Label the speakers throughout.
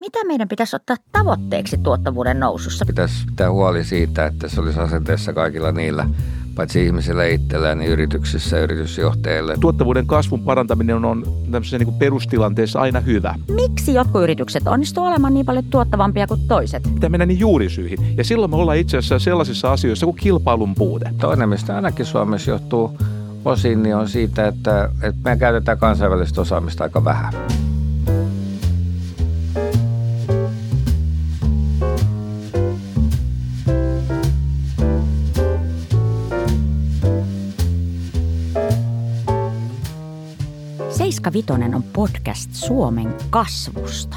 Speaker 1: Mitä meidän pitäisi ottaa tavoitteeksi tuottavuuden nousussa?
Speaker 2: Pitäisi pitää huoli siitä, että se olisi asenteessa kaikilla niillä, paitsi ihmisillä itsellään, niin yrityksissä ja yritysjohtajille.
Speaker 3: Tuottavuuden kasvun parantaminen on tämmöisessä niin perustilanteessa aina hyvä.
Speaker 1: Miksi jotkut yritykset onnistuvat olemaan niin paljon tuottavampia kuin toiset?
Speaker 3: Pitää mennä niin juurisyihin. Ja silloin me ollaan itse asiassa sellaisissa asioissa kuin kilpailun puute.
Speaker 2: Toinen, mistä ainakin Suomessa johtuu osin, niin on siitä, että, että me käytetään kansainvälistä osaamista aika vähän.
Speaker 1: Seiska Vitonen on podcast Suomen kasvusta.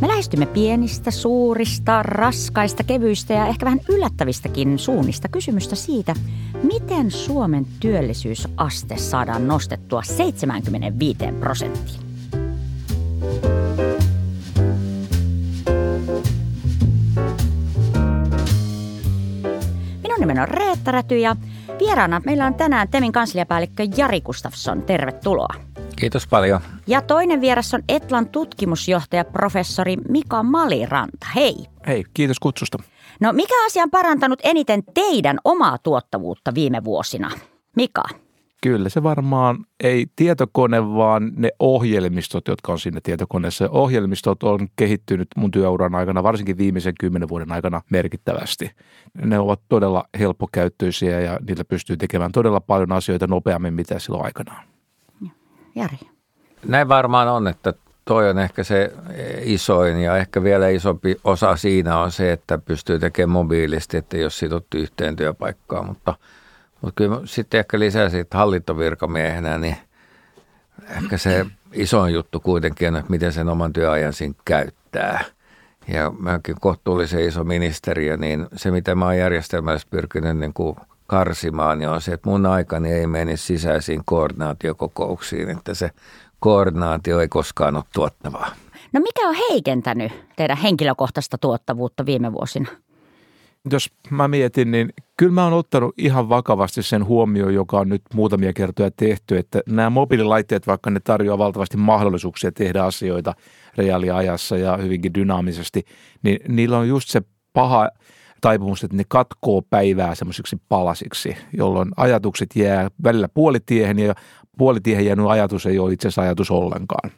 Speaker 1: Me lähestymme pienistä, suurista, raskaista, kevyistä ja ehkä vähän yllättävistäkin suunnista kysymystä siitä, miten Suomen työllisyysaste saadaan nostettua 75 prosenttiin. Minun nimeni on Reetta Räty ja vieraana meillä on tänään Temin kansliapäällikkö Jari Gustafsson. Tervetuloa.
Speaker 2: Kiitos paljon.
Speaker 1: Ja toinen vieras on Etlan tutkimusjohtaja professori Mika Maliranta. Hei.
Speaker 3: Hei, kiitos kutsusta.
Speaker 1: No mikä asia on parantanut eniten teidän omaa tuottavuutta viime vuosina? Mika?
Speaker 3: Kyllä se varmaan ei tietokone, vaan ne ohjelmistot, jotka on siinä tietokoneessa. Ohjelmistot on kehittynyt mun työuran aikana, varsinkin viimeisen kymmenen vuoden aikana merkittävästi. Ne ovat todella helppokäyttöisiä ja niillä pystyy tekemään todella paljon asioita nopeammin, mitä silloin aikanaan.
Speaker 1: Jari.
Speaker 2: Näin varmaan on, että toi on ehkä se isoin ja ehkä vielä isompi osa siinä on se, että pystyy tekemään mobiilisti, että jos sidottu yhteen työpaikkaan, mutta, mutta kyllä sitten ehkä lisää siitä hallintovirkamiehenä, niin ehkä se isoin juttu kuitenkin on, että miten sen oman työajan siinä käyttää. Ja mäkin kohtuullisen iso ministeriö, niin se mitä mä oon järjestelmällisesti pyrkinyt niin kuin karsimaan, niin on se, että mun aikani ei mene sisäisiin koordinaatiokokouksiin, että se koordinaatio ei koskaan ole tuottavaa.
Speaker 1: No mikä on heikentänyt teidän henkilökohtaista tuottavuutta viime vuosina?
Speaker 3: Jos mä mietin, niin kyllä mä oon ottanut ihan vakavasti sen huomioon, joka on nyt muutamia kertoja tehty, että nämä mobiililaitteet, vaikka ne tarjoaa valtavasti mahdollisuuksia tehdä asioita reaaliajassa ja hyvinkin dynaamisesti, niin niillä on just se paha taipumus, että ne katkoo päivää semmoisiksi palasiksi, jolloin ajatukset jää välillä puolitiehen ja puolitiehen jäänyt ajatus ei ole itse asiassa ajatus ollenkaan.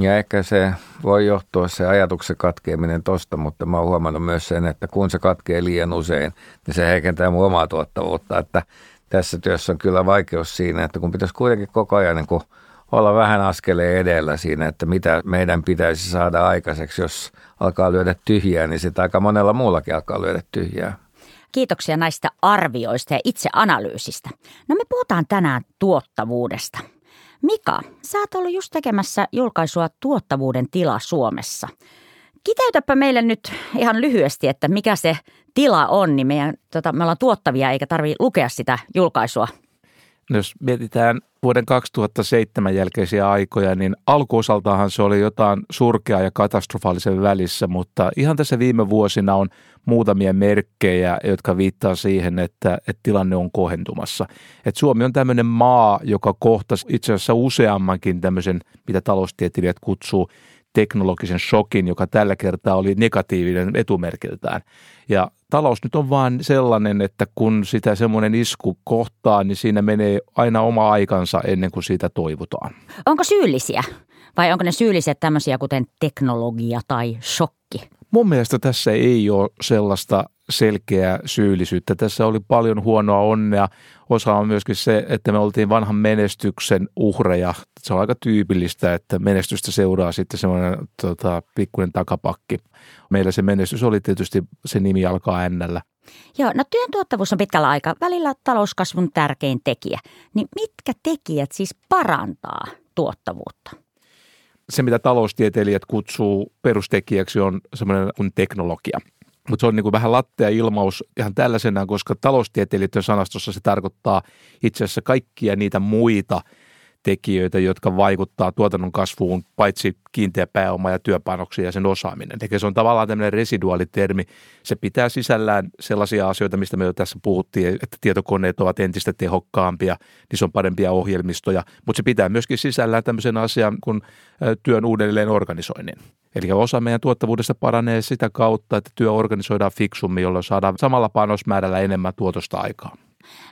Speaker 2: Ja ehkä se voi johtua se ajatuksen katkeaminen tosta, mutta mä oon huomannut myös sen, että kun se katkee liian usein, niin se heikentää mun omaa tuottavuutta. Että tässä työssä on kyllä vaikeus siinä, että kun pitäisi kuitenkin koko ajan niin olla vähän askeleen edellä siinä, että mitä meidän pitäisi saada aikaiseksi, jos alkaa lyödä tyhjää, niin sitä aika monella muullakin alkaa lyödä tyhjää.
Speaker 1: Kiitoksia näistä arvioista ja itseanalyysistä. No me puhutaan tänään tuottavuudesta. Mika, sä oot ollut just tekemässä julkaisua Tuottavuuden tila Suomessa. Kiteytäpä meille nyt ihan lyhyesti, että mikä se tila on, niin meidän, tota, me ollaan tuottavia eikä tarvitse lukea sitä julkaisua
Speaker 3: jos mietitään vuoden 2007 jälkeisiä aikoja, niin alkuosaltahan se oli jotain surkeaa ja katastrofaalisen välissä, mutta ihan tässä viime vuosina on muutamia merkkejä, jotka viittaa siihen, että, että tilanne on kohentumassa. Et Suomi on tämmöinen maa, joka kohtasi itse asiassa useammankin tämmöisen, mitä taloustieteilijät kutsuu teknologisen shokin, joka tällä kertaa oli negatiivinen etumerkiltään. Ja talous nyt on vain sellainen, että kun sitä semmoinen isku kohtaa, niin siinä menee aina oma aikansa ennen kuin siitä toivutaan.
Speaker 1: Onko syyllisiä? Vai onko ne syylliset tämmöisiä kuten teknologia tai shokki?
Speaker 3: Mun mielestä tässä ei ole sellaista selkeää syyllisyyttä. Tässä oli paljon huonoa onnea. Osa on myöskin se, että me oltiin vanhan menestyksen uhreja. Se on aika tyypillistä, että menestystä seuraa sitten semmoinen tota, pikkuinen takapakki. Meillä se menestys oli tietysti, se nimi alkaa ennällä.
Speaker 1: Joo, no työn tuottavuus on pitkällä aikaa välillä talouskasvun tärkein tekijä. Niin mitkä tekijät siis parantaa tuottavuutta?
Speaker 3: Se, mitä taloustieteilijät kutsuu perustekijäksi, on semmoinen kuin teknologia. Mutta se on niin kuin vähän lattea ilmaus ihan tällaisenaan, koska taloustieteilijöiden sanastossa se tarkoittaa itse asiassa kaikkia niitä muita tekijöitä, jotka vaikuttaa tuotannon kasvuun, paitsi kiinteä pääoma ja työpanoksia ja sen osaaminen. Eli se on tavallaan tämmöinen residuaalitermi. Se pitää sisällään sellaisia asioita, mistä me jo tässä puhuttiin, että tietokoneet ovat entistä tehokkaampia, se on parempia ohjelmistoja, mutta se pitää myöskin sisällään tämmöisen asian kuin työn uudelleen organisoinnin. Eli osa meidän tuottavuudesta paranee sitä kautta, että työ organisoidaan fiksummin, jolloin saadaan samalla panosmäärällä enemmän tuotosta aikaa.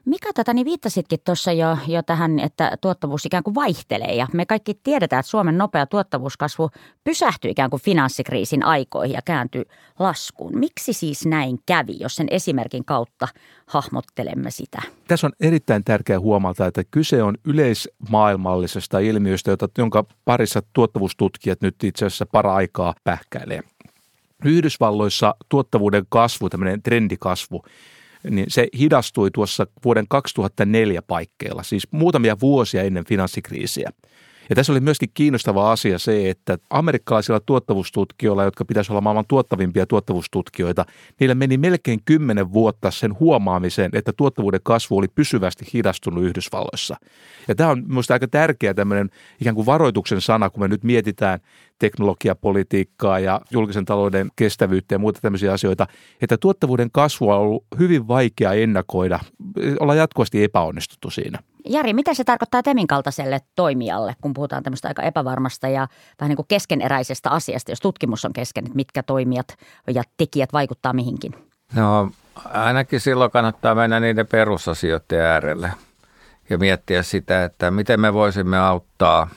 Speaker 1: Mika, tätä niin viittasitkin tuossa jo, jo tähän, että tuottavuus ikään kuin vaihtelee ja me kaikki tiedetään, että Suomen nopea tuottavuuskasvu pysähtyi ikään kuin finanssikriisin aikoihin ja kääntyi laskuun. Miksi siis näin kävi, jos sen esimerkin kautta hahmottelemme sitä?
Speaker 3: Tässä on erittäin tärkeää huomata, että kyse on yleismaailmallisesta ilmiöstä, jota, jonka parissa tuottavuustutkijat nyt itse asiassa para-aikaa pähkäilee. Yhdysvalloissa tuottavuuden kasvu, tämmöinen trendikasvu, niin se hidastui tuossa vuoden 2004 paikkeilla, siis muutamia vuosia ennen finanssikriisiä. Ja tässä oli myöskin kiinnostava asia se, että amerikkalaisilla tuottavuustutkijoilla, jotka pitäisi olla maailman tuottavimpia tuottavuustutkijoita, niillä meni melkein kymmenen vuotta sen huomaamiseen, että tuottavuuden kasvu oli pysyvästi hidastunut Yhdysvalloissa. Ja tämä on minusta aika tärkeä tämmöinen ikään kuin varoituksen sana, kun me nyt mietitään teknologiapolitiikkaa ja julkisen talouden kestävyyttä ja muuta tämmöisiä asioita, että tuottavuuden kasvua on ollut hyvin vaikea ennakoida. Ollaan jatkuvasti epäonnistuttu siinä.
Speaker 1: Jari, mitä se tarkoittaa Temin kaltaiselle toimijalle, kun puhutaan tämmöistä aika epävarmasta ja vähän niin kuin keskeneräisestä asiasta, jos tutkimus on kesken, että mitkä toimijat ja tekijät vaikuttaa mihinkin?
Speaker 2: No ainakin silloin kannattaa mennä niiden perusasioiden äärelle ja miettiä sitä, että miten me voisimme auttaa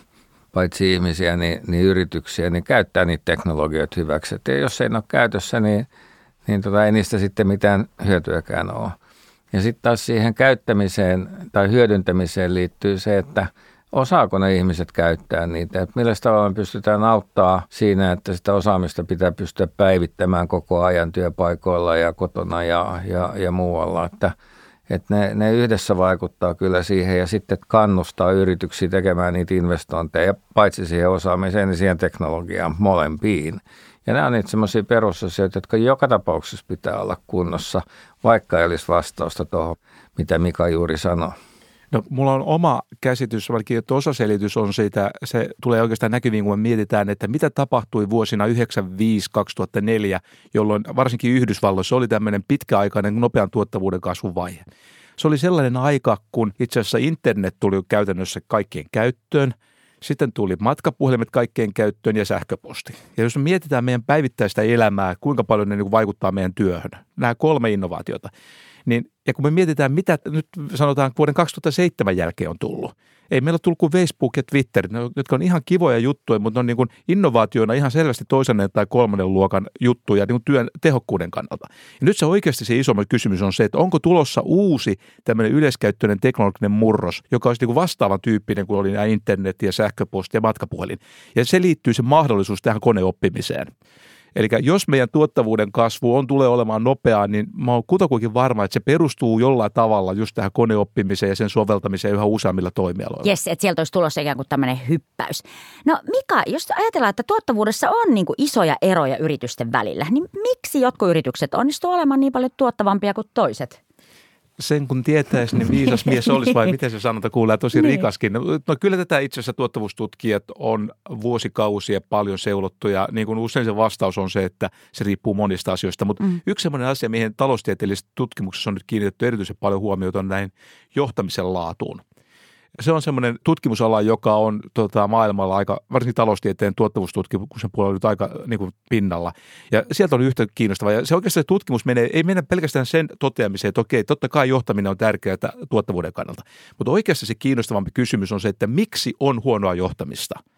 Speaker 2: paitsi ihmisiä, niin, niin yrityksiä, niin käyttää niitä teknologioita hyväksi. Et jos ei ole käytössä, niin, niin tota, ei niistä sitten mitään hyötyäkään ole. Ja sitten taas siihen käyttämiseen tai hyödyntämiseen liittyy se, että osaako ne ihmiset käyttää niitä. Että millä tavalla me pystytään auttaa siinä, että sitä osaamista pitää pystyä päivittämään koko ajan työpaikoilla ja kotona ja, ja, ja muualla. Että, että ne, ne yhdessä vaikuttaa kyllä siihen ja sitten kannustaa yrityksiä tekemään niitä investointeja, paitsi siihen osaamiseen, niin siihen teknologiaan molempiin. Ja nämä on niitä semmoisia perusasioita, jotka joka tapauksessa pitää olla kunnossa, vaikka ei olisi vastausta tuohon, mitä Mika juuri sanoi.
Speaker 3: No mulla on oma käsitys, vaikka että osaselitys on siitä, se tulee oikeastaan näkyviin, kun me mietitään, että mitä tapahtui vuosina 1995-2004, jolloin varsinkin Yhdysvalloissa oli tämmöinen pitkäaikainen nopean tuottavuuden kasvuvaihe. Se oli sellainen aika, kun itse asiassa internet tuli käytännössä kaikkien käyttöön – sitten tuli matkapuhelimet kaikkeen käyttöön ja sähköposti. Ja jos me mietitään meidän päivittäistä elämää, kuinka paljon ne niin vaikuttaa meidän työhön, nämä kolme innovaatiota, niin, ja kun me mietitään, mitä nyt sanotaan vuoden 2007 jälkeen on tullut, ei meillä ole tullut kuin Facebook ja Twitter, jotka on ihan kivoja juttuja, mutta ne on niin kuin innovaatioina ihan selvästi toisen tai kolmannen luokan juttuja niin kuin työn tehokkuuden kannalta. Ja nyt se oikeasti se iso kysymys on se, että onko tulossa uusi tämmöinen yleiskäyttöinen teknologinen murros, joka olisi niin kuin vastaavan tyyppinen kuin oli nämä internet ja sähköposti ja matkapuhelin. Ja se liittyy se mahdollisuus tähän koneoppimiseen. Eli jos meidän tuottavuuden kasvu on tulee olemaan nopeaa, niin mä oon kutakuinkin varma, että se perustuu jollain tavalla just tähän koneoppimiseen ja sen soveltamiseen yhä useammilla toimialoilla.
Speaker 1: Jes, että sieltä olisi tulossa ikään kuin tämmöinen hyppäys. No Mika, jos ajatellaan, että tuottavuudessa on niin kuin isoja eroja yritysten välillä, niin miksi jotkut yritykset onnistuvat olemaan niin paljon tuottavampia kuin toiset?
Speaker 3: Sen kun tietäisi, niin viisas mies olisi vai miten se sanota, kuulee tosi niin. rikaskin. No kyllä tätä itse asiassa tuottavuustutkijat on vuosikausia paljon seulottu ja niin kuin usein se vastaus on se, että se riippuu monista asioista. Mutta mm. yksi sellainen asia, mihin taloustieteellisessä tutkimuksessa on nyt kiinnitetty erityisen paljon huomiota on näin johtamisen laatuun se on semmoinen tutkimusala, joka on tota, maailmalla aika, varsinkin taloustieteen tuottavuustutkimuksen puolella nyt aika niin kuin, pinnalla. Ja sieltä on yhtä kiinnostava. Ja se oikeastaan se tutkimus menee, ei mennä pelkästään sen toteamiseen, että okei, totta kai johtaminen on tärkeää tuottavuuden kannalta. Mutta oikeasti se kiinnostavampi kysymys on se, että miksi on huonoa johtamista –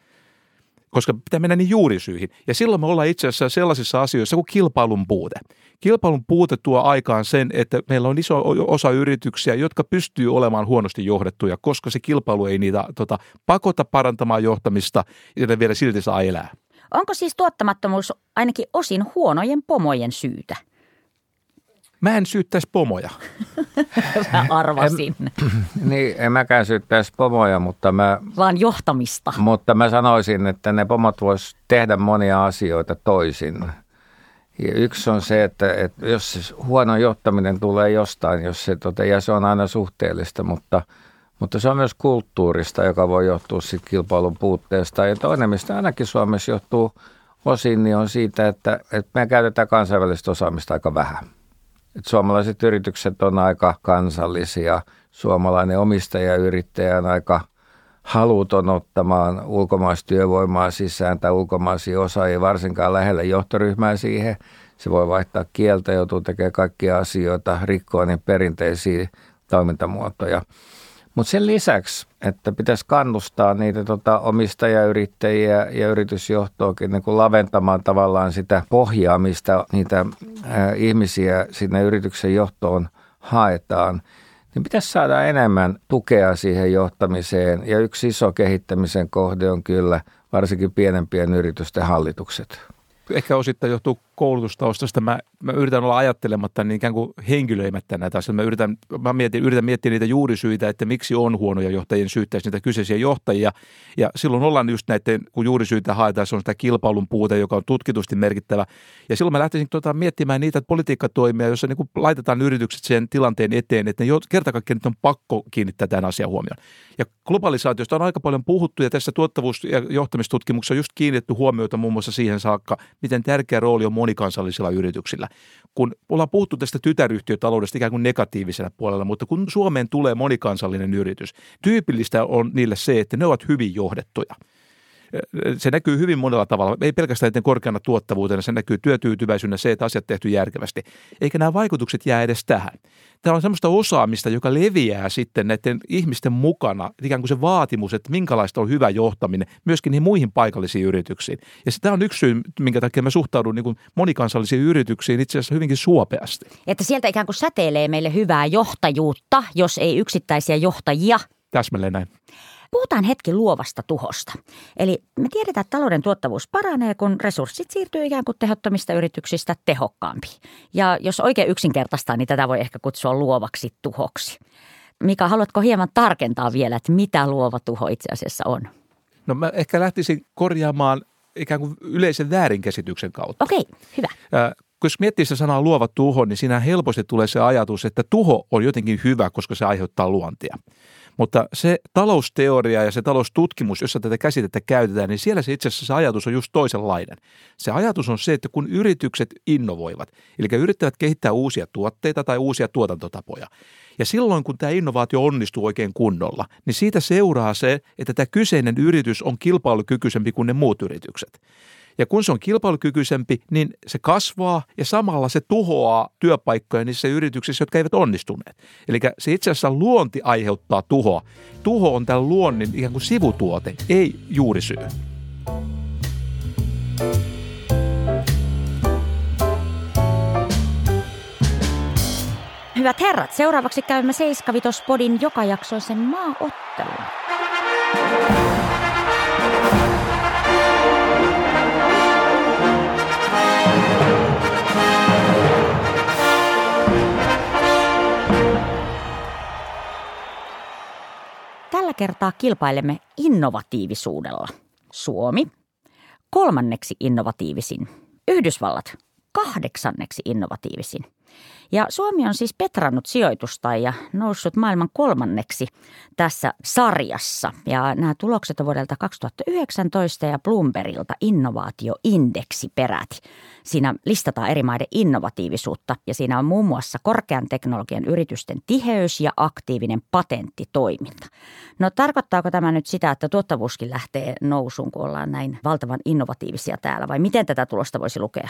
Speaker 3: koska pitää mennä niin juurisyihin. Ja silloin me ollaan itse asiassa sellaisissa asioissa kuin kilpailun puute. Kilpailun puute tuo aikaan sen, että meillä on iso osa yrityksiä, jotka pystyy olemaan huonosti johdettuja, koska se kilpailu ei niitä tota, pakota parantamaan johtamista, ne vielä silti saa elää.
Speaker 1: Onko siis tuottamattomuus ainakin osin huonojen pomojen syytä?
Speaker 3: Mä en syyttäisi pomoja.
Speaker 1: mä arvasin.
Speaker 2: En, niin, en mäkään syyttäisi pomoja, mutta mä...
Speaker 1: Vaan johtamista.
Speaker 2: Mutta mä sanoisin, että ne pomot vois tehdä monia asioita toisin. Ja yksi on se, että, että jos huono johtaminen tulee jostain, jos se, tota, ja se on aina suhteellista, mutta, Mutta se on myös kulttuurista, joka voi johtua siitä kilpailun puutteesta. Ja toinen, mistä ainakin Suomessa johtuu osin, niin on siitä, että, että me käytetään kansainvälistä osaamista aika vähän. Et suomalaiset yritykset on aika kansallisia. Suomalainen omistajayrittäjä on aika haluton ottamaan ulkomaistyövoimaa sisään tai ulkomaisia osaajia, varsinkaan lähellä johtoryhmää siihen. Se voi vaihtaa kieltä, joutuu tekemään kaikkia asioita, rikkoa niin perinteisiä toimintamuotoja. Mutta sen lisäksi, että pitäisi kannustaa niitä tota, omistajayrittäjiä ja yritysjohtoakin niin kuin laventamaan tavallaan sitä pohjaa, mistä niitä ihmisiä sinne yrityksen johtoon haetaan, niin pitäisi saada enemmän tukea siihen johtamiseen. Ja yksi iso kehittämisen kohde on kyllä varsinkin pienempien yritysten hallitukset.
Speaker 3: Ehkä osittain johtuu koulutustaustasta mä, mä yritän olla ajattelematta niin ikään kuin henkilöimättä näitä asioita. Mä yritän, mä mietin, yritän miettiä niitä juurisyitä, että miksi on huonoja johtajien syyttäisi niitä kyseisiä johtajia. Ja silloin ollaan just näiden, kun juurisyitä haetaan, se on sitä kilpailun puute, joka on tutkitusti merkittävä. Ja silloin mä lähtisin tuota, miettimään niitä politiikkatoimia, joissa niin laitetaan yritykset sen tilanteen eteen, että ne kerta kaikkiaan on pakko kiinnittää tämän asian huomioon. Ja globalisaatiosta on aika paljon puhuttu ja tässä tuottavuus- ja johtamistutkimuksessa on just kiinnitetty huomiota muun muassa siihen saakka, miten tärkeä rooli on moni monikansallisilla yrityksillä. Kun ollaan puhuttu tästä tytäryhtiötaloudesta ikään kuin negatiivisella puolella, mutta kun Suomeen tulee monikansallinen yritys, tyypillistä on niille se, että ne ovat hyvin johdettuja se näkyy hyvin monella tavalla. Ei pelkästään korkeana tuottavuutena, se näkyy työtyytyväisyydenä se, että asiat tehty järkevästi. Eikä nämä vaikutukset jää edes tähän. Tämä on sellaista osaamista, joka leviää sitten näiden ihmisten mukana, ikään kuin se vaatimus, että minkälaista on hyvä johtaminen myöskin niihin muihin paikallisiin yrityksiin. Ja tämä on yksi syy, minkä takia mä suhtaudun niin monikansallisiin yrityksiin itse asiassa hyvinkin suopeasti.
Speaker 1: Että sieltä ikään kuin säteilee meille hyvää johtajuutta, jos ei yksittäisiä johtajia.
Speaker 3: Täsmälleen näin.
Speaker 1: Puhutaan hetki luovasta tuhosta. Eli me tiedetään, että talouden tuottavuus paranee, kun resurssit siirtyy ikään kuin tehottomista yrityksistä tehokkaampiin. Ja jos oikein yksinkertaistaa, niin tätä voi ehkä kutsua luovaksi tuhoksi. Mika, haluatko hieman tarkentaa vielä, että mitä luova tuho itse asiassa on?
Speaker 3: No mä ehkä lähtisin korjaamaan ikään kuin yleisen väärinkäsityksen kautta.
Speaker 1: Okei, hyvä.
Speaker 3: Äh, jos miettii sitä sanaa luova tuho, niin siinä helposti tulee se ajatus, että tuho on jotenkin hyvä, koska se aiheuttaa luontia. Mutta se talousteoria ja se taloustutkimus, jossa tätä käsitettä käytetään, niin siellä se itse asiassa se ajatus on just toisenlainen. Se ajatus on se, että kun yritykset innovoivat, eli yrittävät kehittää uusia tuotteita tai uusia tuotantotapoja, ja silloin kun tämä innovaatio onnistuu oikein kunnolla, niin siitä seuraa se, että tämä kyseinen yritys on kilpailukykyisempi kuin ne muut yritykset. Ja kun se on kilpailukykyisempi, niin se kasvaa ja samalla se tuhoaa työpaikkoja niissä yrityksissä, jotka eivät onnistuneet. Eli se itse asiassa luonti aiheuttaa tuhoa. Tuho on tämän luonnin ikään kuin sivutuote, ei juurisyy.
Speaker 1: Hyvät herrat, seuraavaksi käymme Seiskavitospodin joka jaksoisen maaottelun. Tällä kertaa kilpailemme innovatiivisuudella. Suomi kolmanneksi innovatiivisin, Yhdysvallat kahdeksanneksi innovatiivisin – ja Suomi on siis petrannut sijoitusta ja noussut maailman kolmanneksi tässä sarjassa. Ja nämä tulokset on vuodelta 2019 ja Bloombergilta innovaatioindeksi peräti. Siinä listataan eri maiden innovatiivisuutta ja siinä on muun muassa korkean teknologian yritysten tiheys ja aktiivinen patenttitoiminta. No tarkoittaako tämä nyt sitä, että tuottavuuskin lähtee nousuun, kun ollaan näin valtavan innovatiivisia täällä vai miten tätä tulosta voisi lukea?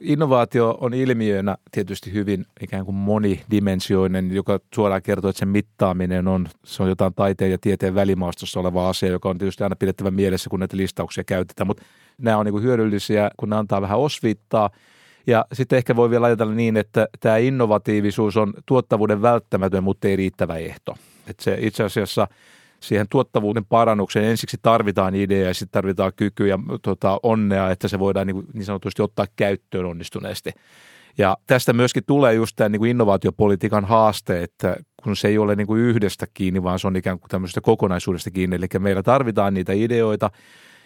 Speaker 3: Innovaatio on ilmiönä tietysti hyvin ikään kuin monidimensioinen, joka suoraan kertoo, että sen mittaaminen on, se on jotain taiteen ja tieteen välimaastossa oleva asia, joka on tietysti aina pidettävä mielessä, kun näitä listauksia käytetään, mutta nämä on niin kuin hyödyllisiä, kun ne antaa vähän osviittaa. Ja sitten ehkä voi vielä ajatella niin, että tämä innovatiivisuus on tuottavuuden välttämätön, mutta ei riittävä ehto. Että se itse asiassa – siihen tuottavuuden parannukseen ensiksi tarvitaan idea ja sitten tarvitaan kyky ja tota, onnea, että se voidaan niin, niin sanotusti ottaa käyttöön onnistuneesti. Ja tästä myöskin tulee just tämä niin kuin innovaatiopolitiikan haaste, että kun se ei ole niin kuin yhdestä kiinni, vaan se on ikään kuin tämmöisestä kokonaisuudesta kiinni. Eli meillä tarvitaan niitä ideoita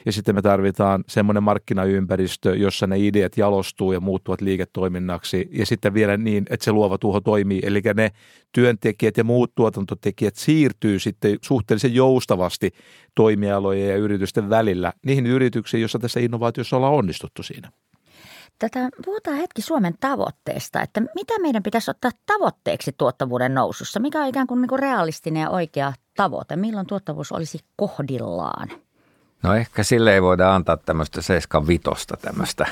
Speaker 3: Ja sitten me tarvitaan semmoinen markkinaympäristö, jossa ne ideat jalostuu ja muuttuvat liiketoiminnaksi. Ja sitten vielä niin, että se luova tuho toimii. Eli ne työntekijät ja muut tuotantotekijät siirtyy sitten suhteellisen joustavasti toimialojen ja yritysten välillä niihin yrityksiin, joissa tässä innovaatiossa ollaan onnistuttu siinä.
Speaker 1: Tätä, puhutaan hetki Suomen tavoitteesta, että mitä meidän pitäisi ottaa tavoitteeksi tuottavuuden nousussa? Mikä on ikään kuin, niin kuin realistinen ja oikea tavoite? Milloin tuottavuus olisi kohdillaan?
Speaker 2: No ehkä sille ei voida antaa tämmöistä 75 tämmöistä,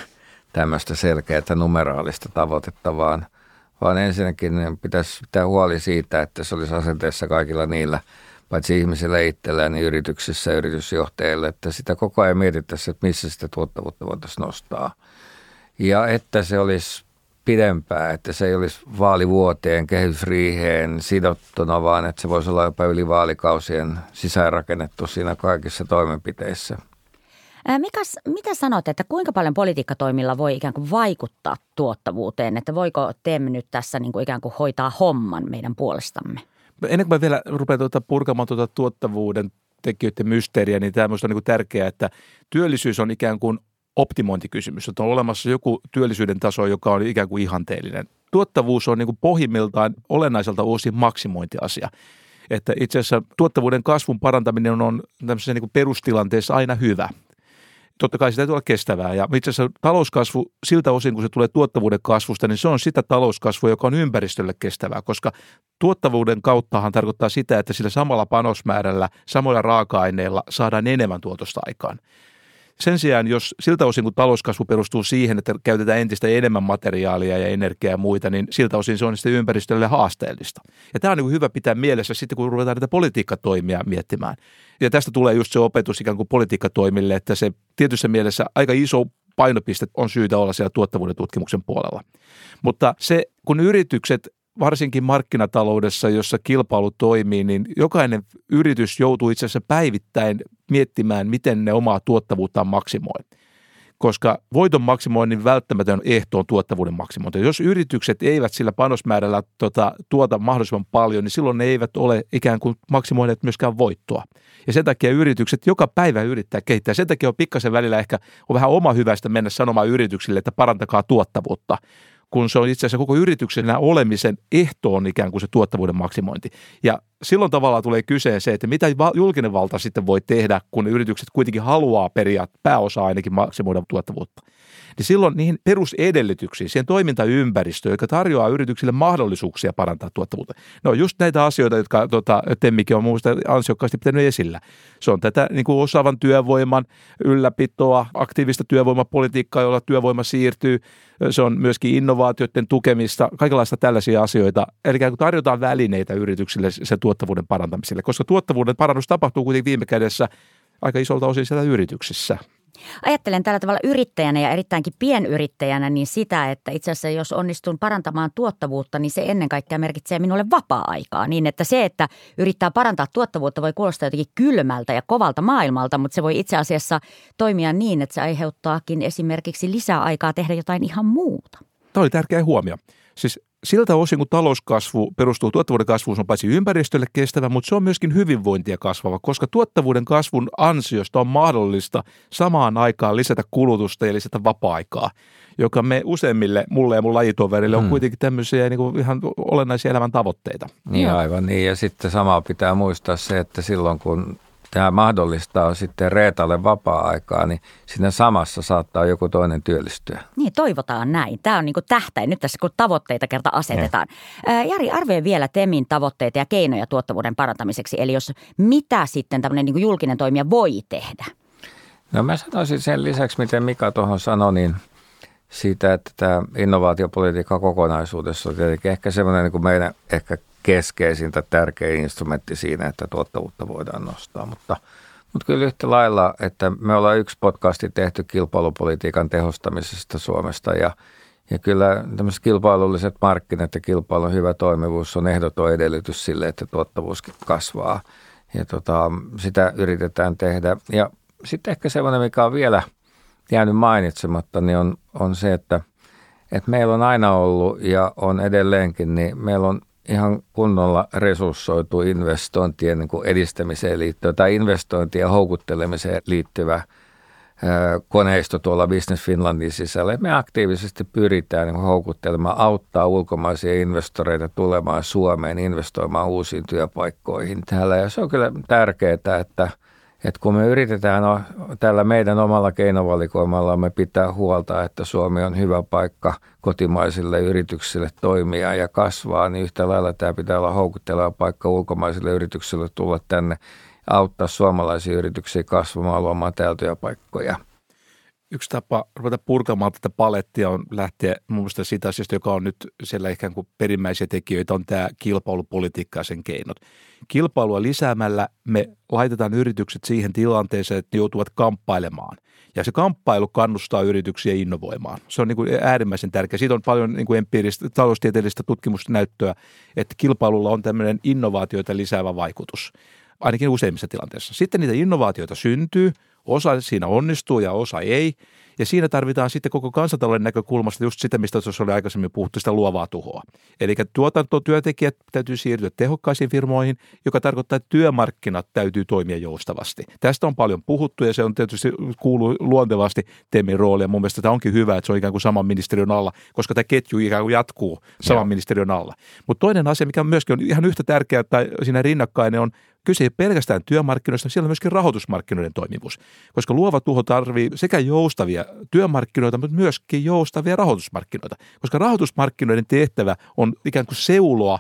Speaker 2: tämmöistä selkeää numeraalista tavoitetta, vaan, vaan ensinnäkin pitäisi pitää huoli siitä, että se olisi asenteessa kaikilla niillä, paitsi ihmisillä itsellään, niin yrityksissä ja yritysjohtajille, että sitä koko ajan mietittäisiin, että missä sitä tuottavuutta voitaisiin nostaa. Ja että se olisi pidempää, että se ei olisi vaalivuoteen, kehysriiheen sidottuna, vaan että se voisi olla jopa yli vaalikausien sisäänrakennettu siinä kaikissa toimenpiteissä.
Speaker 1: Mikas, mitä sanot, että kuinka paljon politiikkatoimilla voi ikään kuin vaikuttaa tuottavuuteen, että voiko TEM nyt tässä niin kuin ikään kuin hoitaa homman meidän puolestamme?
Speaker 3: Ennen kuin mä vielä rupean tuota purkamaan tuota tuottavuuden tekijöiden mysteeriä, niin tämä on niin tärkeää, että työllisyys on ikään kuin optimointikysymys, että on olemassa joku työllisyyden taso, joka on ikään kuin ihanteellinen. Tuottavuus on niin kuin pohjimmiltaan olennaiselta osin maksimointiasia. Että itse asiassa tuottavuuden kasvun parantaminen on tämmöisessä niin kuin perustilanteessa aina hyvä. Totta kai sitä täytyy olla kestävää. Ja itse asiassa talouskasvu siltä osin, kun se tulee tuottavuuden kasvusta, niin se on sitä talouskasvua, joka on ympäristölle kestävää, koska tuottavuuden kauttahan tarkoittaa sitä, että sillä samalla panosmäärällä, samoilla raaka-aineilla saadaan enemmän tuotosta aikaan. Sen sijaan, jos siltä osin kun talouskasvu perustuu siihen, että käytetään entistä enemmän materiaalia ja energiaa ja muita, niin siltä osin se on sitten ympäristölle haasteellista. Ja tämä on niin hyvä pitää mielessä sitten, kun ruvetaan näitä politiikkatoimia miettimään. Ja tästä tulee just se opetus ikään kuin politiikkatoimille, että se tietyssä mielessä aika iso painopiste on syytä olla siellä tuottavuuden tutkimuksen puolella. Mutta se, kun yritykset varsinkin markkinataloudessa, jossa kilpailu toimii, niin jokainen yritys joutuu itse asiassa päivittäin miettimään, miten ne omaa tuottavuuttaan maksimoi. Koska voiton maksimoinnin välttämätön ehto on tuottavuuden maksimointi. Jos yritykset eivät sillä panosmäärällä tuota, tuota mahdollisimman paljon, niin silloin ne eivät ole ikään kuin maksimoineet myöskään voittoa. Ja sen takia yritykset joka päivä yrittää kehittää. Sen takia on pikkasen välillä ehkä on vähän oma hyvästä mennä sanomaan yrityksille, että parantakaa tuottavuutta kun se on itse asiassa koko yrityksenä olemisen ehtoon ikään kuin se tuottavuuden maksimointi. Ja silloin tavallaan tulee kyseen se, että mitä julkinen valta sitten voi tehdä, kun yritykset kuitenkin haluaa periä pääosa ainakin maksimoida tuottavuutta niin silloin niihin perusedellytyksiin, siihen toimintaympäristöön, joka tarjoaa yrityksille mahdollisuuksia parantaa tuottavuutta. No just näitä asioita, jotka tota, Temmikin on muusta ansiokkaasti pitänyt esillä. Se on tätä niin kuin osaavan työvoiman ylläpitoa, aktiivista työvoimapolitiikkaa, jolla työvoima siirtyy. Se on myöskin innovaatioiden tukemista, kaikenlaista tällaisia asioita. Eli kun tarjotaan välineitä yrityksille sen tuottavuuden parantamiselle, koska tuottavuuden parannus tapahtuu kuitenkin viime kädessä aika isolta osin siellä yrityksissä.
Speaker 1: Ajattelen tällä tavalla yrittäjänä ja erittäinkin pienyrittäjänä niin sitä, että itse asiassa jos onnistun parantamaan tuottavuutta, niin se ennen kaikkea merkitsee minulle vapaa-aikaa. Niin että se, että yrittää parantaa tuottavuutta voi kuulostaa jotenkin kylmältä ja kovalta maailmalta, mutta se voi itse asiassa toimia niin, että se aiheuttaakin esimerkiksi lisää aikaa tehdä jotain ihan muuta.
Speaker 3: Tämä oli tärkeä huomio. Siis siltä osin, kun talouskasvu perustuu tuottavuuden kasvuun, se on paitsi ympäristölle kestävä, mutta se on myöskin hyvinvointia kasvava, koska tuottavuuden kasvun ansiosta on mahdollista samaan aikaan lisätä kulutusta ja lisätä vapaa-aikaa, joka me useimmille, mulle ja mun lajitoverille, on hmm. kuitenkin tämmöisiä niin kuin ihan olennaisia elämän tavoitteita.
Speaker 2: Niin aivan niin, ja sitten samaa pitää muistaa se, että silloin kun tämä mahdollistaa sitten Reetalle vapaa-aikaa, niin siinä samassa saattaa joku toinen työllistyä.
Speaker 1: Niin, toivotaan näin. Tämä on niin tähtäin nyt tässä, kun tavoitteita kerta asetetaan. Ne. Jari, arvioi vielä TEMin tavoitteita ja keinoja tuottavuuden parantamiseksi. Eli jos mitä sitten tämmöinen niin julkinen toimija voi tehdä?
Speaker 2: No mä sanoisin sen lisäksi, miten Mika tuohon sanoi, niin siitä, että tämä innovaatiopolitiikka kokonaisuudessa on tietenkin ehkä semmoinen niin kuin meidän ehkä keskeisin tai tärkein instrumentti siinä, että tuottavuutta voidaan nostaa. Mutta, mutta kyllä yhtä lailla, että me ollaan yksi podcasti tehty kilpailupolitiikan tehostamisesta Suomesta ja, ja kyllä tämmöiset kilpailulliset markkinat ja kilpailun hyvä toimivuus on ehdoton edellytys sille, että tuottavuus kasvaa. Ja tota, sitä yritetään tehdä. Ja sitten ehkä semmoinen, mikä on vielä jäänyt mainitsematta, niin on, on se, että, että meillä on aina ollut ja on edelleenkin, niin meillä on ihan kunnolla resurssoitu investointien niin kuin edistämiseen liittyvä tai investointien houkuttelemiseen liittyvä koneisto tuolla Business Finlandin sisällä. Me aktiivisesti pyritään niin houkuttelemaan, auttaa ulkomaisia investoreita tulemaan Suomeen, investoimaan uusiin työpaikkoihin täällä. Ja se on kyllä tärkeää, että, että kun me yritetään no, tällä meidän omalla keinovalikoimalla me pitää huolta, että Suomi on hyvä paikka kotimaisille yrityksille toimia ja kasvaa, niin yhtä lailla tämä pitää olla houkutteleva paikka ulkomaisille yrityksille tulla tänne auttaa suomalaisia yrityksiä kasvamaan luomaan täällä työpaikkoja.
Speaker 3: Yksi tapa ruveta purkamaan tätä palettia on lähteä mun mielestä siitä asiasta, joka on nyt siellä ikään kuin perimmäisiä tekijöitä, on tämä kilpailupolitiikka ja sen keinot. Kilpailua lisäämällä me laitetaan yritykset siihen tilanteeseen, että ne joutuvat kamppailemaan. Ja se kamppailu kannustaa yrityksiä innovoimaan. Se on niin kuin äärimmäisen tärkeä. Siitä on paljon niin kuin empiiristä, taloustieteellistä tutkimusnäyttöä, että kilpailulla on tämmöinen innovaatioita lisäävä vaikutus ainakin useimmissa tilanteissa. Sitten niitä innovaatioita syntyy, osa siinä onnistuu ja osa ei. Ja siinä tarvitaan sitten koko kansantalouden näkökulmasta just sitä, mistä tuossa oli aikaisemmin puhuttu, sitä luovaa tuhoa. Eli tuotantotyöntekijät täytyy siirtyä tehokkaisiin firmoihin, joka tarkoittaa, että työmarkkinat täytyy toimia joustavasti. Tästä on paljon puhuttu ja se on tietysti kuuluu luontevasti Temin rooliin. Mun mielestä tämä onkin hyvä, että se on ikään kuin saman ministeriön alla, koska tämä ketju ikään kuin jatkuu saman Joo. ministeriön alla. Mutta toinen asia, mikä myöskin on ihan yhtä tärkeää tai siinä rinnakkainen on kyse ei pelkästään työmarkkinoista, siellä on myöskin rahoitusmarkkinoiden toimivuus. Koska luova tuho tarvii sekä joustavia työmarkkinoita, mutta myöskin joustavia rahoitusmarkkinoita. Koska rahoitusmarkkinoiden tehtävä on ikään kuin seuloa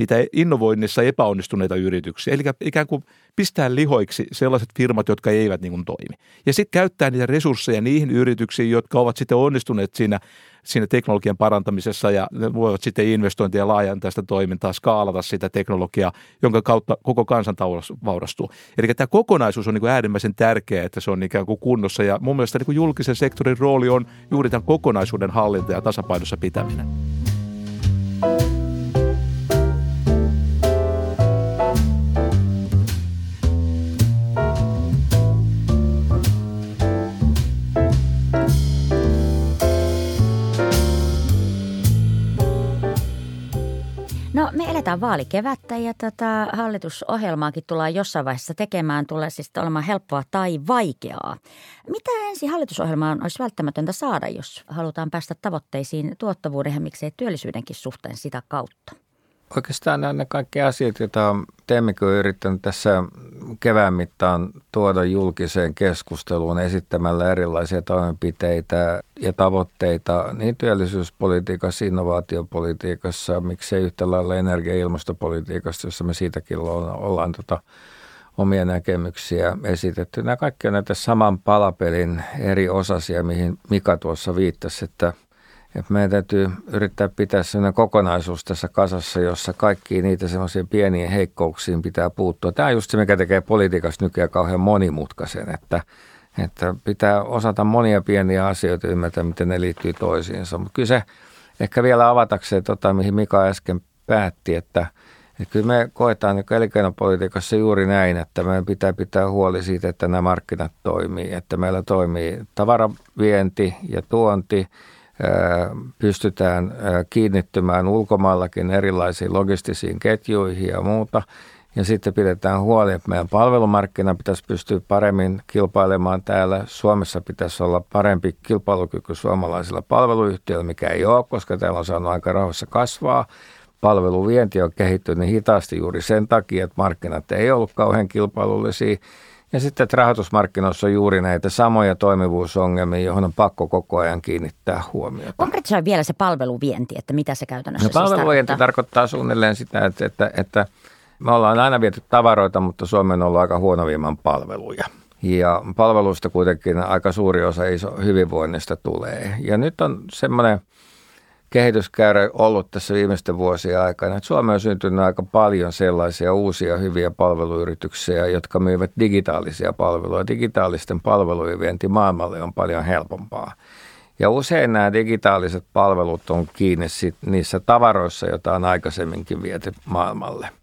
Speaker 3: niitä innovoinnissa epäonnistuneita yrityksiä. Eli ikään kuin pistää lihoiksi sellaiset firmat, jotka eivät niin kuin toimi. Ja sitten käyttää niitä resursseja niihin yrityksiin, jotka ovat sitten onnistuneet siinä, siinä teknologian parantamisessa ja voivat sitten investointia laajentaa sitä toimintaa, skaalata sitä teknologiaa, jonka kautta koko kansantalous vaurastuu. Eli tämä kokonaisuus on niin kuin äärimmäisen tärkeää, että se on ikään kuin kunnossa ja mun mielestä niin kuin julkisen sektorin rooli on juuri tämän kokonaisuuden hallinta ja tasapainossa pitäminen.
Speaker 1: Me eletään vaalikevättä ja tätä hallitusohjelmaakin tullaan jossain vaiheessa tekemään. Tulee siis olemaan helppoa tai vaikeaa. Mitä ensi hallitusohjelmaan olisi välttämätöntä saada, jos halutaan päästä tavoitteisiin tuottavuuden ja miksei työllisyydenkin suhteen sitä kautta?
Speaker 2: Oikeastaan nämä kaikki asiat, joita Teemmikö on yrittänyt tässä kevään mittaan tuoda julkiseen keskusteluun esittämällä erilaisia toimenpiteitä ja tavoitteita niin työllisyyspolitiikassa, innovaatiopolitiikassa, miksei yhtä lailla energia- ja ilmastopolitiikassa, jossa me siitäkin ollaan, ollaan tota, omia näkemyksiä esitetty. Nämä kaikki on näitä saman palapelin eri osasia, mihin Mika tuossa viittasi, että – että meidän täytyy yrittää pitää sellainen kokonaisuus tässä kasassa, jossa kaikki niitä semmoisia pieniä heikkouksiin pitää puuttua. Tämä on just se, mikä tekee politiikasta nykyään kauhean monimutkaisen, että, että pitää osata monia pieniä asioita ymmärtää, miten ne liittyy toisiinsa. Mutta kyllä se ehkä vielä avatakseen, tota, mihin Mika äsken päätti, että, että kyllä me koetaan niin elinkeinopolitiikassa juuri näin, että meidän pitää pitää huoli siitä, että nämä markkinat toimii, että meillä toimii tavaravienti ja tuonti – pystytään kiinnittymään ulkomaillakin erilaisiin logistisiin ketjuihin ja muuta. Ja sitten pidetään huoli, että meidän palvelumarkkina pitäisi pystyä paremmin kilpailemaan täällä. Suomessa pitäisi olla parempi kilpailukyky suomalaisilla palveluyhtiöillä, mikä ei ole, koska täällä on saanut aika rauhassa kasvaa. Palveluvienti on kehittynyt niin hitaasti juuri sen takia, että markkinat ei ollut kauhean kilpailullisia. Ja sitten, että rahoitusmarkkinoissa on juuri näitä samoja toimivuusongelmia, johon on pakko koko ajan kiinnittää huomiota.
Speaker 1: Konkretisoi vielä se palveluvienti, että mitä se käytännössä no,
Speaker 2: siis palveluvienti tarkoittaa? tarkoittaa suunnilleen sitä, että, että, että me ollaan aina viety tavaroita, mutta Suomi on ollut aika huono viiman palveluja. Ja palveluista kuitenkin aika suuri osa iso hyvinvoinnista tulee. Ja nyt on semmoinen – kehityskäyrä ollut tässä viimeisten vuosien aikana. Että Suomeen on syntynyt aika paljon sellaisia uusia hyviä palveluyrityksiä, jotka myyvät digitaalisia palveluja. Digitaalisten palvelujen vienti maailmalle on paljon helpompaa. Ja usein nämä digitaaliset palvelut on kiinni niissä tavaroissa, joita on aikaisemminkin viety maailmalle.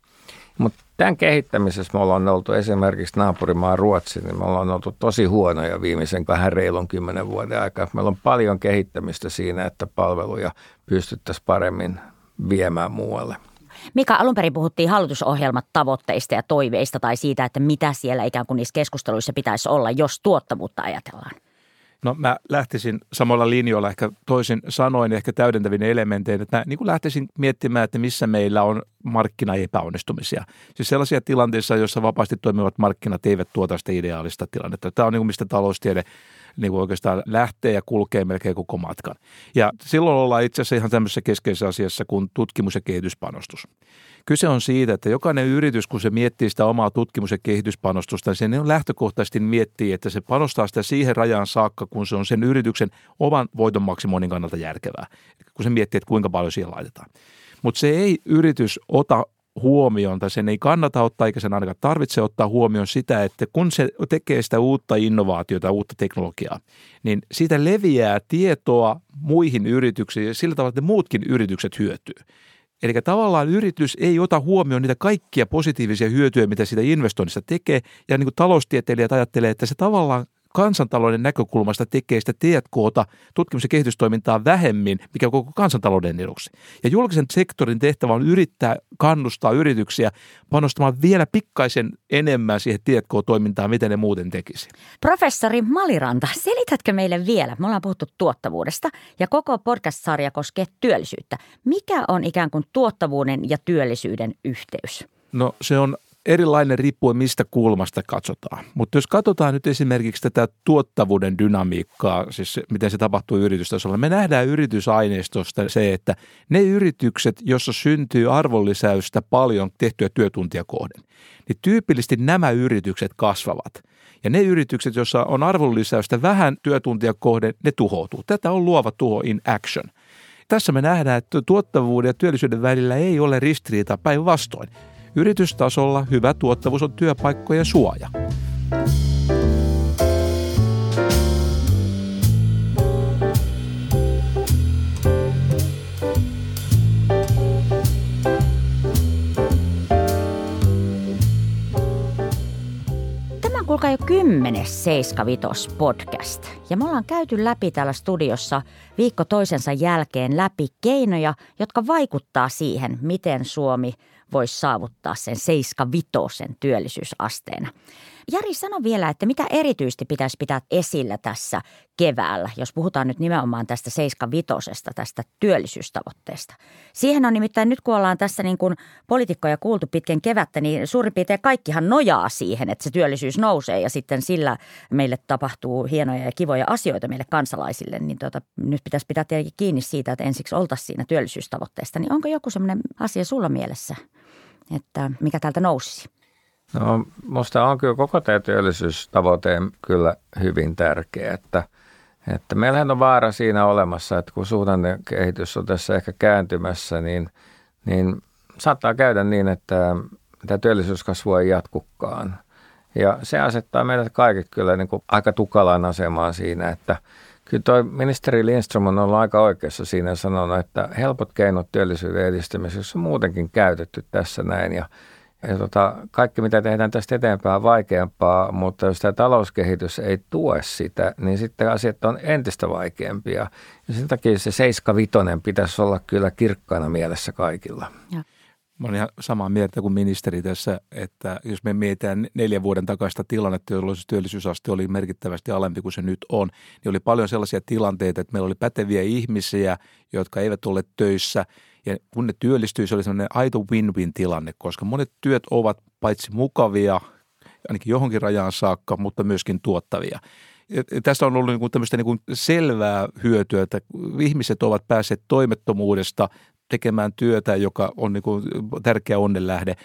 Speaker 2: Tämän kehittämisessä me ollaan oltu esimerkiksi naapurimaa Ruotsi, niin me ollaan oltu tosi huonoja viimeisen vähän reilun kymmenen vuoden aikaa. Meillä on paljon kehittämistä siinä, että palveluja pystyttäisiin paremmin viemään muualle.
Speaker 1: Mika, alun perin puhuttiin hallitusohjelmat tavoitteista ja toiveista tai siitä, että mitä siellä ikään kuin niissä keskusteluissa pitäisi olla, jos tuottavuutta ajatellaan.
Speaker 3: No mä lähtisin samalla linjoilla ehkä toisin sanoin, ehkä täydentävin elementein, että mä niin kuin lähtisin miettimään, että missä meillä on markkinaepäonnistumisia. Siis sellaisia tilanteissa, joissa vapaasti toimivat markkinat eivät tuota sitä ideaalista tilannetta. Tämä on niin kuin mistä taloustiede niin kuin oikeastaan lähtee ja kulkee melkein koko matkan. Ja silloin ollaan itse asiassa ihan tämmöisessä keskeisessä asiassa kuin tutkimus- ja kehityspanostus. Kyse on siitä, että jokainen yritys, kun se miettii sitä omaa tutkimus- ja kehityspanostusta, niin se on lähtökohtaisesti miettii, että se panostaa sitä siihen rajaan saakka, kun se on sen yrityksen oman voiton maksimoinnin kannalta järkevää. Kun se miettii, että kuinka paljon siihen laitetaan. Mutta se ei yritys ota huomioon, tai sen ei kannata ottaa, eikä sen ainakaan tarvitse ottaa huomioon sitä, että kun se tekee sitä uutta innovaatiota, uutta teknologiaa, niin siitä leviää tietoa muihin yrityksiin ja sillä tavalla, että muutkin yritykset hyötyy. Eli tavallaan yritys ei ota huomioon niitä kaikkia positiivisia hyötyjä, mitä sitä investoinnista tekee, ja niin kuin taloustieteilijät ajattelee, että se tavallaan kansantalouden näkökulmasta tekee sitä T&Kta, tutkimus- ja kehitystoimintaa vähemmin, mikä on koko kansantalouden eduksi. Ja julkisen sektorin tehtävä on yrittää kannustaa yrityksiä panostamaan vielä pikkaisen enemmän siihen T&K-toimintaan, miten ne muuten tekisi.
Speaker 1: Professori Maliranta, selitätkö meille vielä, me ollaan puhuttu tuottavuudesta ja koko podcast-sarja koskee työllisyyttä. Mikä on ikään kuin tuottavuuden ja työllisyyden yhteys?
Speaker 3: No se on erilainen riippuen mistä kulmasta katsotaan. Mutta jos katsotaan nyt esimerkiksi tätä tuottavuuden dynamiikkaa, siis miten se tapahtuu yritystasolla, me nähdään yritysaineistosta se, että ne yritykset, joissa syntyy arvonlisäystä paljon tehtyä työtuntia kohden, niin tyypillisesti nämä yritykset kasvavat. Ja ne yritykset, joissa on arvonlisäystä vähän työtuntia kohden, ne tuhoutuu. Tätä on luova tuho in action. Tässä me nähdään, että tuottavuuden ja työllisyyden välillä ei ole ristiriita päinvastoin. Yritystasolla hyvä tuottavuus on työpaikkojen suoja.
Speaker 1: kuulkaa jo kymmenes Seiska Vitos podcast. Ja me ollaan käyty läpi täällä studiossa viikko toisensa jälkeen läpi keinoja, jotka vaikuttaa siihen, miten Suomi voisi saavuttaa sen 7-5 työllisyysasteena. Jari, sano vielä, että mitä erityisesti pitäisi pitää esillä tässä keväällä, jos puhutaan nyt nimenomaan tästä 75 tästä työllisyystavoitteesta. Siihen on nimittäin nyt, kun ollaan tässä niin kuin poliitikkoja kuultu pitken kevättä, niin suurin piirtein kaikkihan nojaa siihen, että se työllisyys nousee ja sitten sillä meille tapahtuu hienoja ja kivoja asioita meille kansalaisille. Niin tuota, nyt pitäisi pitää tietenkin kiinni siitä, että ensiksi oltaisiin siinä työllisyystavoitteesta. Niin onko joku sellainen asia sulla mielessä, että mikä täältä nousisi?
Speaker 2: No minusta on kyllä koko tämä työllisyystavoite kyllä hyvin tärkeä, että, että meillähän on vaara siinä olemassa, että kun kehitys on tässä ehkä kääntymässä, niin, niin saattaa käydä niin, että tämä työllisyyskasvu ei jatkukaan. Ja se asettaa meidät kaikki kyllä niin kuin aika tukalaan asemaan siinä, että kyllä tuo ministeri Lindström on ollut aika oikeassa siinä sanonut, että helpot keinot työllisyyden edistämisessä on muutenkin käytetty tässä näin ja ja tota, kaikki, mitä tehdään tästä eteenpäin, on vaikeampaa, mutta jos tämä talouskehitys ei tue sitä, niin sitten asiat on entistä vaikeampia. Ja sen takia se 75 pitäisi olla kyllä kirkkaana mielessä kaikilla. Ja.
Speaker 3: Mä olen ihan samaa mieltä kuin ministeri tässä, että jos me mietitään neljän vuoden takaista tilannetta, jolloin se työllisyysaste oli merkittävästi alempi kuin se nyt on, niin oli paljon sellaisia tilanteita, että meillä oli päteviä ihmisiä, jotka eivät ole töissä – ja kun ne työllistyy, se oli sellainen aito win-win tilanne, koska monet työt ovat paitsi mukavia, ainakin johonkin rajaan saakka, mutta myöskin tuottavia. Ja tästä on ollut niin tämmöistä niin selvää hyötyä, että ihmiset ovat päässeet toimettomuudesta tekemään työtä, joka on niin tärkeä onnenlähde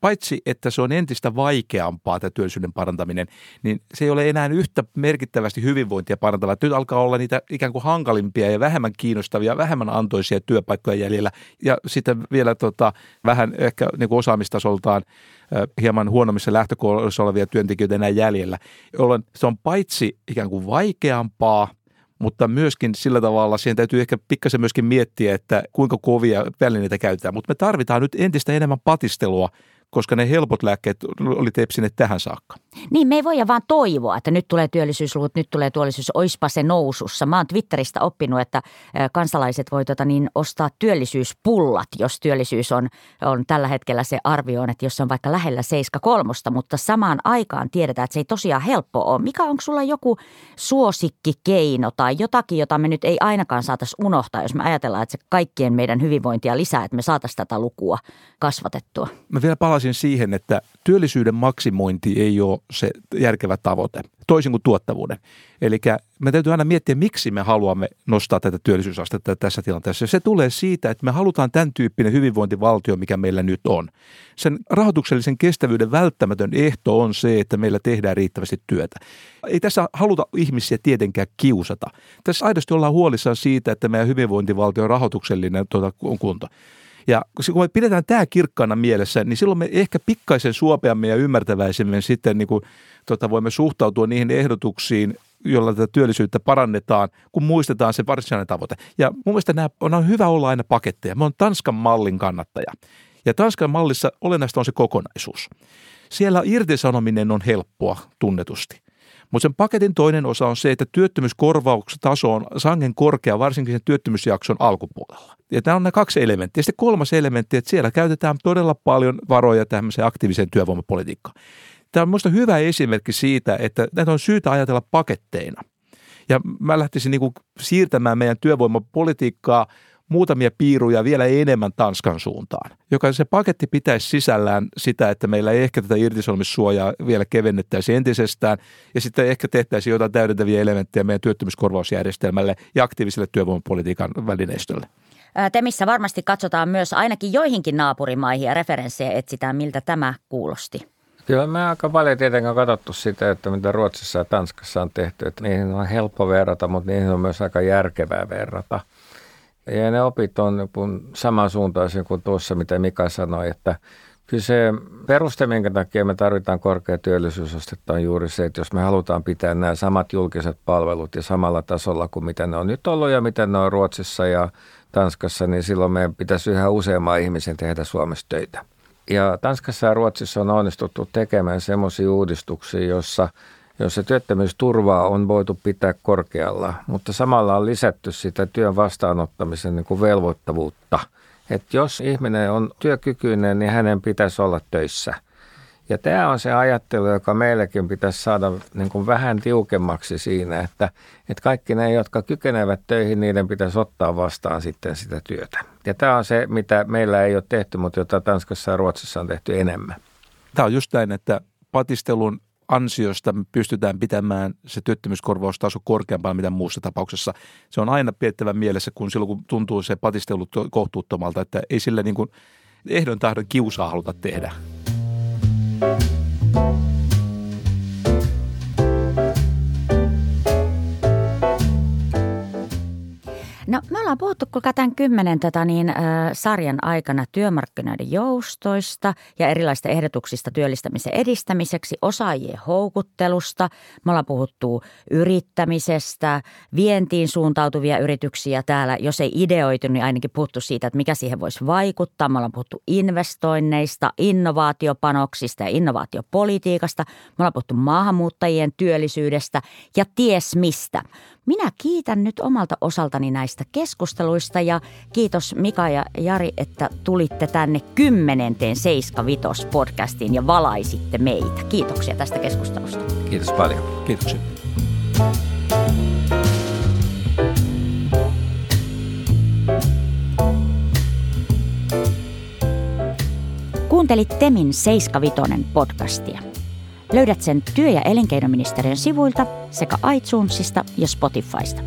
Speaker 3: paitsi että se on entistä vaikeampaa tämä työllisyyden parantaminen, niin se ei ole enää yhtä merkittävästi hyvinvointia parantavaa. Nyt alkaa olla niitä ikään kuin hankalimpia ja vähemmän kiinnostavia, vähemmän antoisia työpaikkoja jäljellä ja sitten vielä tota, vähän ehkä niin kuin osaamistasoltaan hieman huonommissa lähtökohdissa olevia työntekijöitä enää jäljellä, jolloin se on paitsi ikään kuin vaikeampaa, mutta myöskin sillä tavalla siihen täytyy ehkä pikkasen myöskin miettiä, että kuinka kovia välineitä käytetään. Mutta me tarvitaan nyt entistä enemmän patistelua koska ne helpot lääkkeet oli tepsineet tähän saakka.
Speaker 1: Niin, me ei voida vaan toivoa, että nyt tulee työllisyysluvut, nyt tulee työllisyys, oispa se nousussa. Mä oon Twitteristä oppinut, että kansalaiset voi tota niin, ostaa työllisyyspullat, jos työllisyys on, on tällä hetkellä se arvio on, että jos se on vaikka lähellä 7,3, mutta samaan aikaan tiedetään, että se ei tosiaan helppo ole. Mikä onko sulla joku suosikkikeino tai jotakin, jota me nyt ei ainakaan saataisi unohtaa, jos me ajatellaan, että se kaikkien meidän hyvinvointia lisää, että me saataisiin tätä lukua kasvatettua?
Speaker 3: Mä vielä palasin siihen, että työllisyyden maksimointi ei ole se järkevä tavoite, toisin kuin tuottavuuden. Eli me täytyy aina miettiä, miksi me haluamme nostaa tätä työllisyysastetta tässä tilanteessa. Se tulee siitä, että me halutaan tämän tyyppinen hyvinvointivaltio, mikä meillä nyt on. Sen rahoituksellisen kestävyyden välttämätön ehto on se, että meillä tehdään riittävästi työtä. Ei tässä haluta ihmisiä tietenkään kiusata. Tässä aidosti ollaan huolissaan siitä, että meidän hyvinvointivaltion rahoituksellinen tuota, kunto. Ja kun me pidetään tämä kirkkaana mielessä, niin silloin me ehkä pikkaisen suopeammin ja ymmärtäväisemmin sitten niin kuin, tota, voimme suhtautua niihin ehdotuksiin, jolla tätä työllisyyttä parannetaan, kun muistetaan se varsinainen tavoite. Ja mun mielestä nämä on hyvä olla aina paketteja. Mä oon Tanskan mallin kannattaja. Ja Tanskan mallissa olennaista on se kokonaisuus. Siellä irtisanominen on helppoa tunnetusti. Mutta sen paketin toinen osa on se, että työttömyyskorvauksen taso on sangen korkea, varsinkin sen työttömyysjakson alkupuolella. Ja tämä on nämä kaksi elementtiä. Sitten kolmas elementti, että siellä käytetään todella paljon varoja tämmöiseen aktiiviseen työvoimapolitiikkaan. Tämä on minusta hyvä esimerkki siitä, että näitä on syytä ajatella paketteina. Ja mä lähtisin niin siirtämään meidän työvoimapolitiikkaa muutamia piiruja vielä enemmän Tanskan suuntaan, joka se paketti pitäisi sisällään sitä, että meillä ei ehkä tätä irtisanomissuojaa vielä kevennettäisi entisestään ja sitten ehkä tehtäisiin jotain täydentäviä elementtejä meidän työttömyyskorvausjärjestelmälle ja aktiiviselle työvoimapolitiikan välineistölle.
Speaker 1: Temissä varmasti katsotaan myös ainakin joihinkin naapurimaihin ja referenssejä etsitään, miltä tämä kuulosti.
Speaker 2: Kyllä me aika paljon tietenkin katsottu sitä, että mitä Ruotsissa ja Tanskassa on tehty. Että niihin on helppo verrata, mutta niihin on myös aika järkevää verrata. Ja ne opit on samansuuntaisia kuin tuossa, mitä Mika sanoi, että kyllä se peruste, minkä takia me tarvitaan korkea työllisyysastetta on juuri se, että jos me halutaan pitää nämä samat julkiset palvelut ja samalla tasolla kuin mitä ne on nyt ollut ja mitä ne on Ruotsissa ja Tanskassa, niin silloin meidän pitäisi yhä useamman ihmisen tehdä Suomessa töitä. Ja Tanskassa ja Ruotsissa on onnistuttu tekemään semmoisia uudistuksia, jossa jossa työttömyysturvaa on voitu pitää korkealla, mutta samalla on lisätty sitä työn vastaanottamisen niin kuin velvoittavuutta. Että jos ihminen on työkykyinen, niin hänen pitäisi olla töissä – ja tämä on se ajattelu, joka meillekin pitäisi saada niin kuin vähän tiukemmaksi siinä, että, että kaikki ne, jotka kykenevät töihin, niiden pitäisi ottaa vastaan sitten sitä työtä. Ja tämä on se, mitä meillä ei ole tehty, mutta jota Tanskassa ja Ruotsissa on tehty enemmän.
Speaker 3: Tämä on just näin, että patistelun ansiosta me pystytään pitämään se työttömyyskorvaustaso korkeampaa mitä muussa tapauksessa. Se on aina piettävä mielessä, kun silloin kun tuntuu se patistelu kohtuuttomalta, että ei sillä niin kuin ehdon tahdon kiusaa haluta tehdä.
Speaker 1: No me ollaan puhuttu kuinka tämän kymmenen tota, niin, äh, sarjan aikana työmarkkinoiden joustoista ja erilaisista ehdotuksista työllistämisen edistämiseksi, osaajien houkuttelusta. Me ollaan puhuttu yrittämisestä, vientiin suuntautuvia yrityksiä täällä. Jos ei ideoitu, niin ainakin puhuttu siitä, että mikä siihen voisi vaikuttaa. Me ollaan puhuttu investoinneista, innovaatiopanoksista ja innovaatiopolitiikasta. Me ollaan puhuttu maahanmuuttajien työllisyydestä ja ties mistä. Minä kiitän nyt omalta osaltani näistä keskusteluista ja kiitos Mika ja Jari, että tulitte tänne kymmenenteen Seiska Vitos podcastiin ja valaisitte meitä. Kiitoksia tästä keskustelusta.
Speaker 2: Kiitos paljon.
Speaker 3: Kiitoksia.
Speaker 1: Kuuntelit Temin Seiska Vitonen podcastia. Löydät sen työ- ja elinkeinoministeriön sivuilta sekä iTunesista ja Spotifysta.